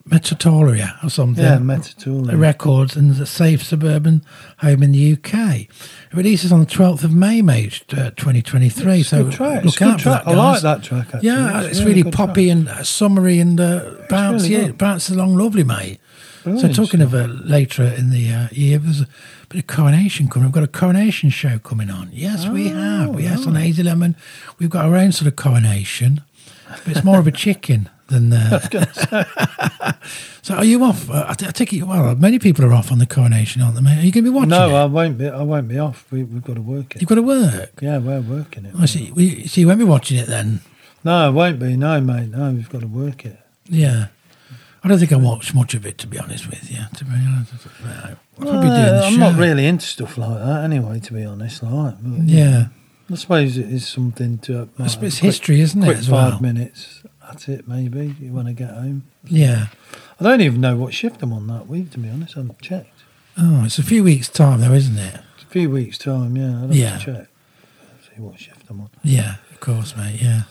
Metatoria or something. Yeah, Metatoria. Records and the Safe Suburban Home in the UK. It releases on the 12th of May, mate, uh, 2023. It's so track. look It's a good out for track. that, I like that track, actually. Yeah, It's it's, really, really poppy and uh, summery and uh, bouncy. really yeah, bounces along lovely, mate. So talking of uh, later in the uh, year, there's a bit of coronation coming. We've got a coronation show coming on. Yes, we have. Yes, on Hazy Lemon, we've got our own sort of coronation, but it's more of a chicken than. Uh, so are you off? Uh, I, t- I take it. Well, many people are off on the coronation, aren't they? Mate? Are you going to be watching? No, it? I won't be. I won't be off. We, we've got to work it. You've got to work. Yeah, we're working it. I see. We, so you won't be watching it then. No, I won't be. No, mate. No, we've got to work it. Yeah. I don't think I watched much of it, to be honest with you. To be honest, no. I'll probably Well, doing the I'm not really into stuff like that anyway, to be honest. Like, but, Yeah. I suppose it is something to. Uh, I suppose quick- history, isn't it, as five well? minutes. That's it, maybe. You want to get home. Yeah. I don't even know what shift I'm on that week, to be honest. I haven't checked. Oh, it's a few weeks' time, though, isn't it? It's a few weeks' time, yeah. Have Yeah. to check. See what shift I'm on. Yeah, of course, mate. Yeah.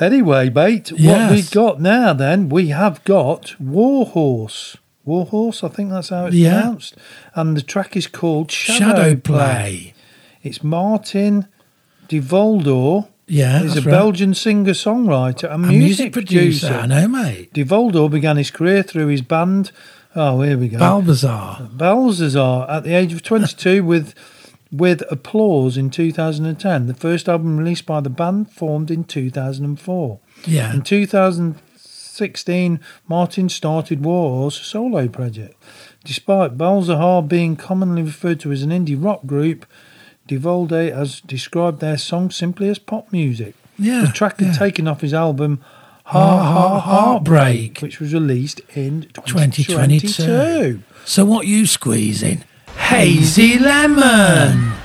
Anyway, mate, what we've got now then, we have got Warhorse. Warhorse, I think that's how it's Yeah. pronounced. And the track is called Shadow, Shadow Play. Play. It's Martin De Voldor. Yeah, He's a right. Belgian singer songwriter and music, music producer, I know, mate. Devoldere began his career through his band. Oh, here we go. Balbazar. Balthazar at the age of 22 with with applause in 2010 the first album released by the band formed in 2004 Yeah. in 2016 martin started war's solo project despite Balzahar being commonly referred to as an indie rock group Devoldere has described their song simply as pop music. Yeah, the track had yeah. taken off his album Heart, Heart, Heartbreak. which was released in 2022. 2022. So what you squeezing? Hazy lemon.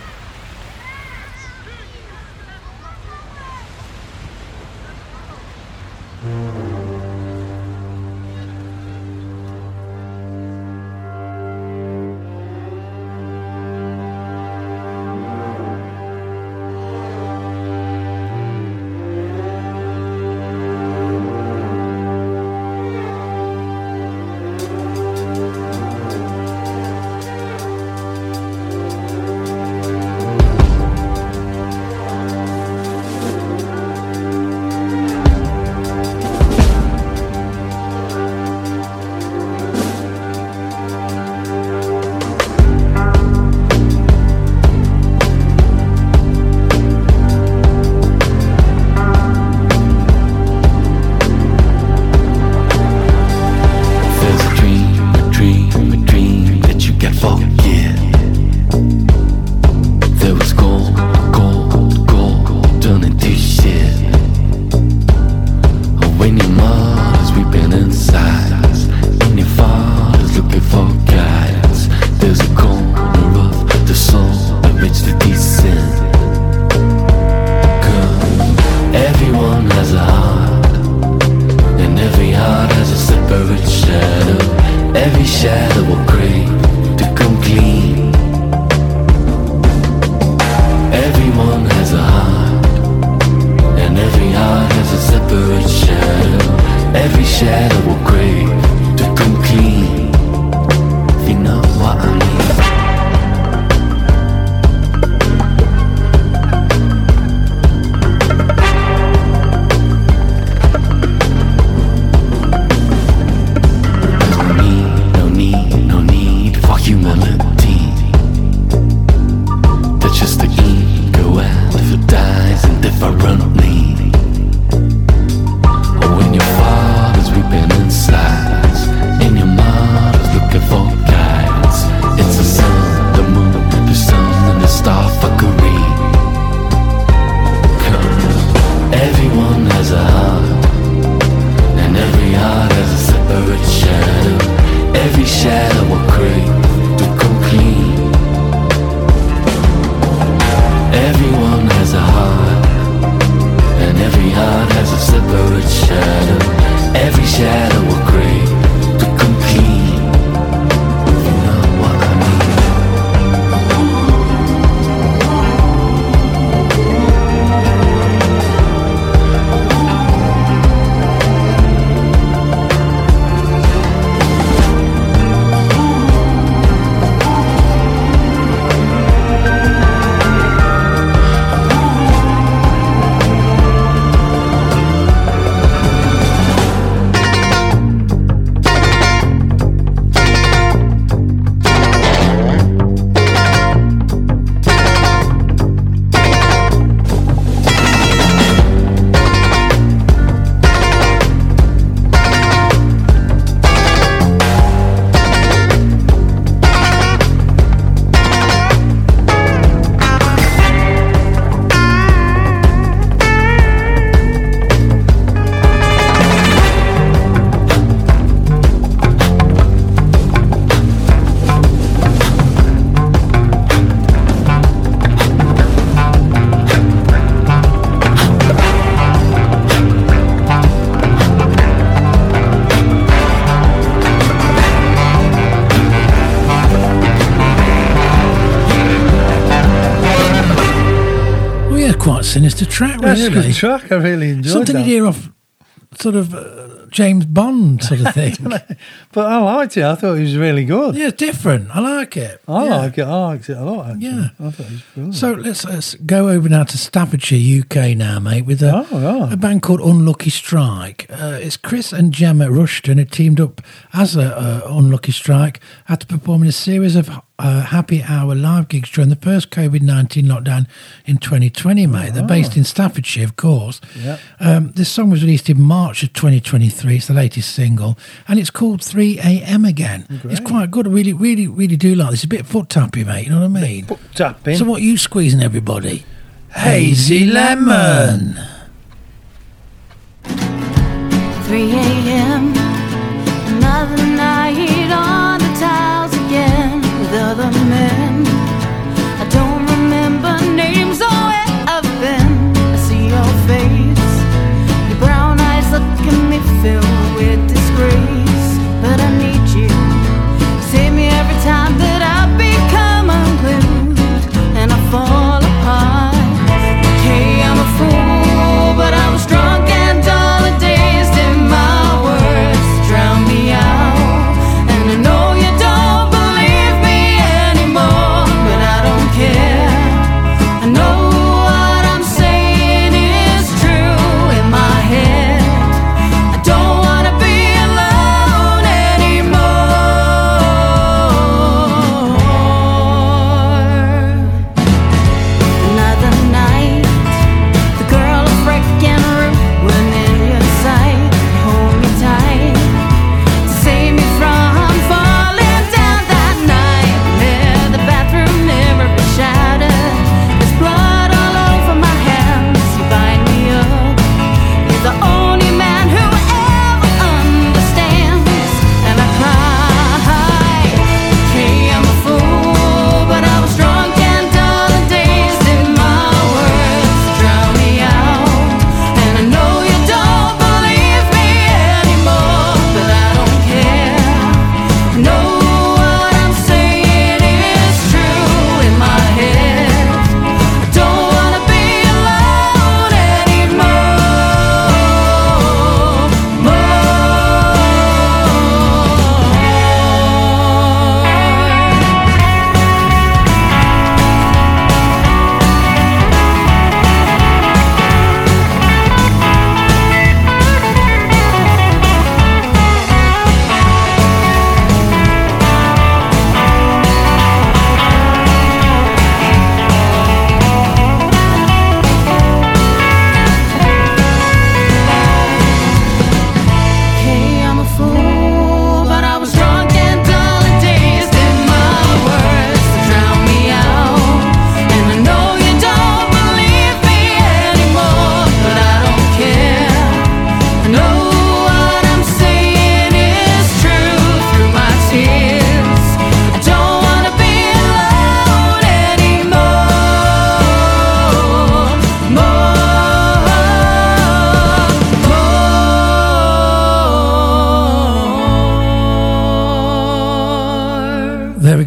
Sinister track, That's a good track. I really enjoyed Something that. you'd hear off sort of uh, James Bond sort of thing. But I liked it. I thought it was really good. yeah, it's different. I like it. I Yeah. like it. I liked it a lot. Actually. Yeah. I thought it was brilliant. So let's, let's go over now to Staffordshire, UK now, mate, with a, Oh, right. a band called Unlucky Strike. Uh, it's Chris and Gemma Rushton who teamed up as a uh, Unlucky Strike after performing a series of uh, happy hour live gigs during the first COVID 19 lockdown in 2020, mate. They're based in Staffordshire, of course. Yeah. Um, this song was released in March of 2023. It's the latest single, and it's called 3 a.m. again. Oh, it's quite good. I really, really, really do like this. It's a bit foot tappy, mate. You know what I mean? Foot Tapping. So what you squeezing everybody? Hazy lemon. 3 a.m. Another night on the tiles again with other men.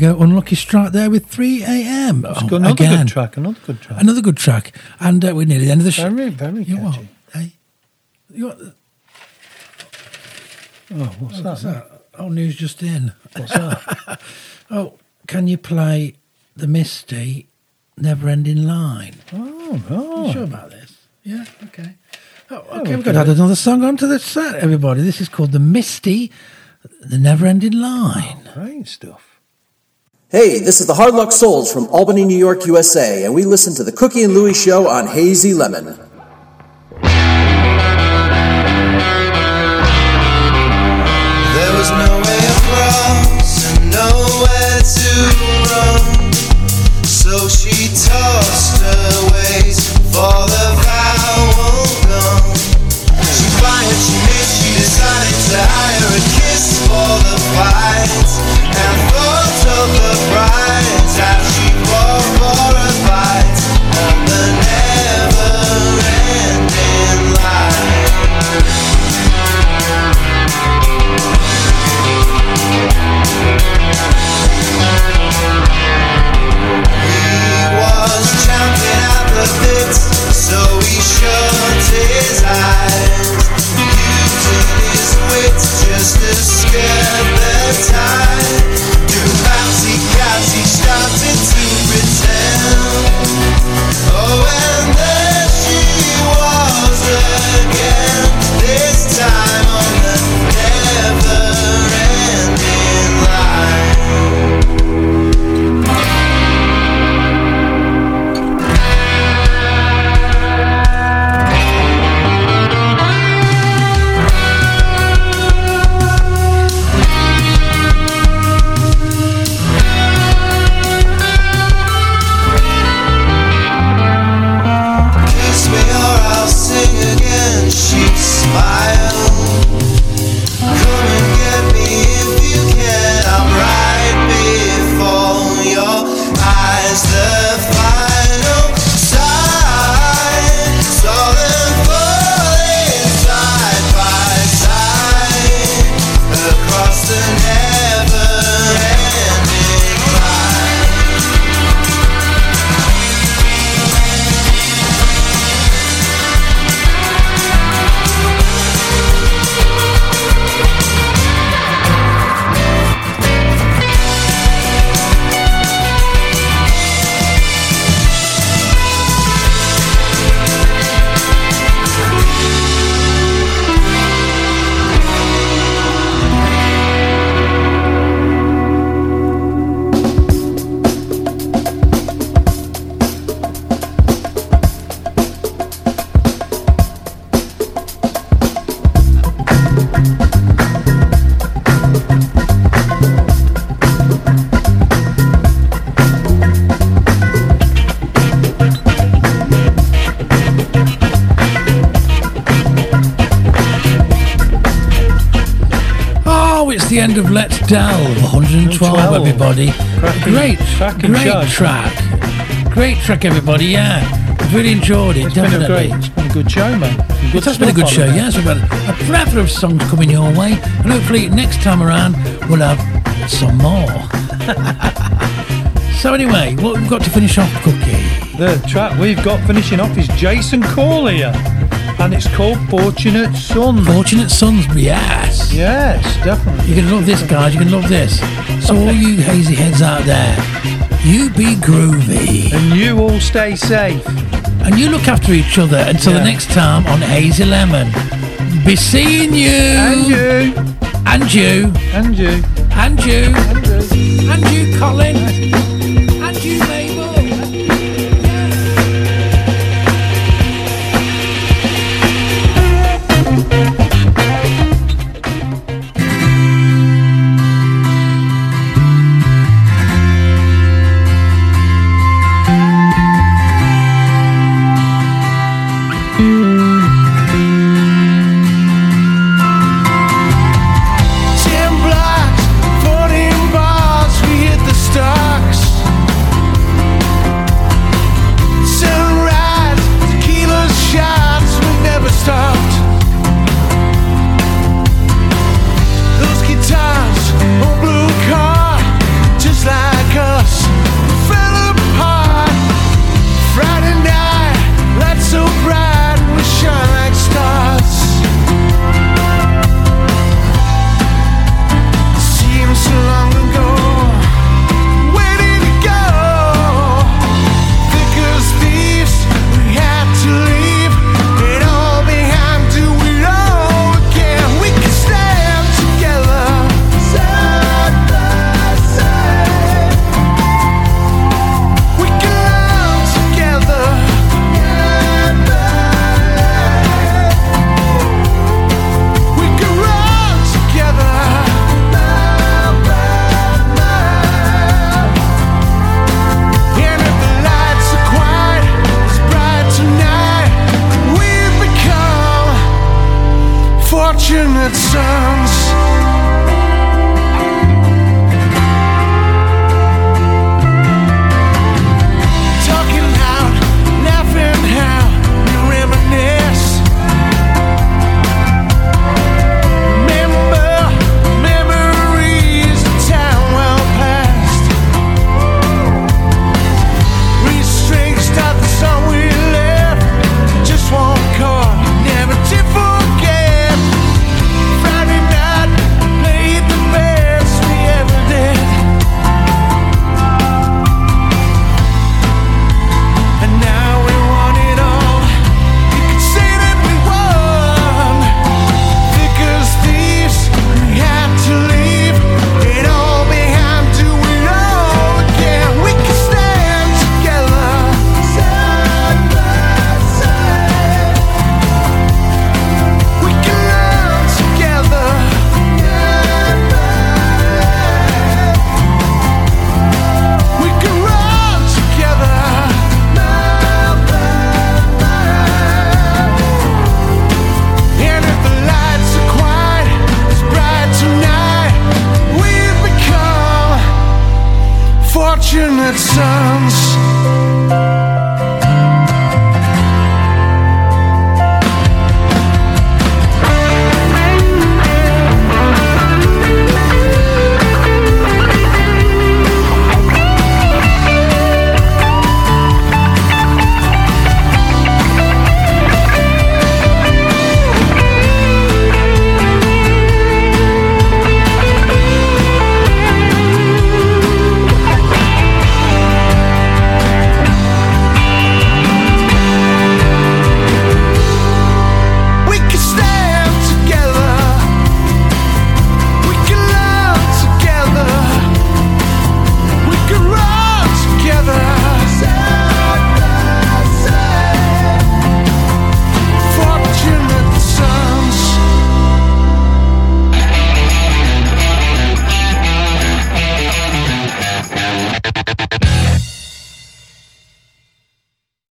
Go. Unlucky Strike there with 3 a.m. Oh, another again. good track. Another good track. Another good track. And uh, we're nearly the end of the show. Very, very You catchy. Hey, you what? Oh, what's that? What's that? Oh, news just in. What's that? Oh, can you play the Misty Never Ending Line? oh, oh. sure about this? Yeah, okay. Oh, Oh, okay, we've got to add another song onto the set, everybody. This is called The Misty, The Never Ending Line. Great stuff. Hey, this is the Hard Luck Souls from Albany, New York, USA, and we listen to the Cookie and Lewie Show on Hazy Lemon. There was no way across and nowhere to run. So she tossed her ways for the foul gun. She fired, she missed, she decided to just to scare the tide. 112, 112. everybody. Cracking- great, cracking great track. Great track, everybody. Yeah, I've really enjoyed it. It's been a definitely. great, it's been a good show, man. Some It has been a good show, yes. We've had a plethora of songs coming your way, and hopefully next time around we'll have some more. so anyway, what we've got to finish off, Cookie. The track we've got finishing off is Jason Corlier, and it's called Fortunate Sons. Fortunate Sons, yes. Yes, definitely. You're gonna love this, guys. You're gonna love this. So all you hazy heads out there, you be groovy, And you all stay safe. and you look after each other until the next time on Hazy Lemon. Be seeing you, And you. and you, And you. and you, and you, Colin,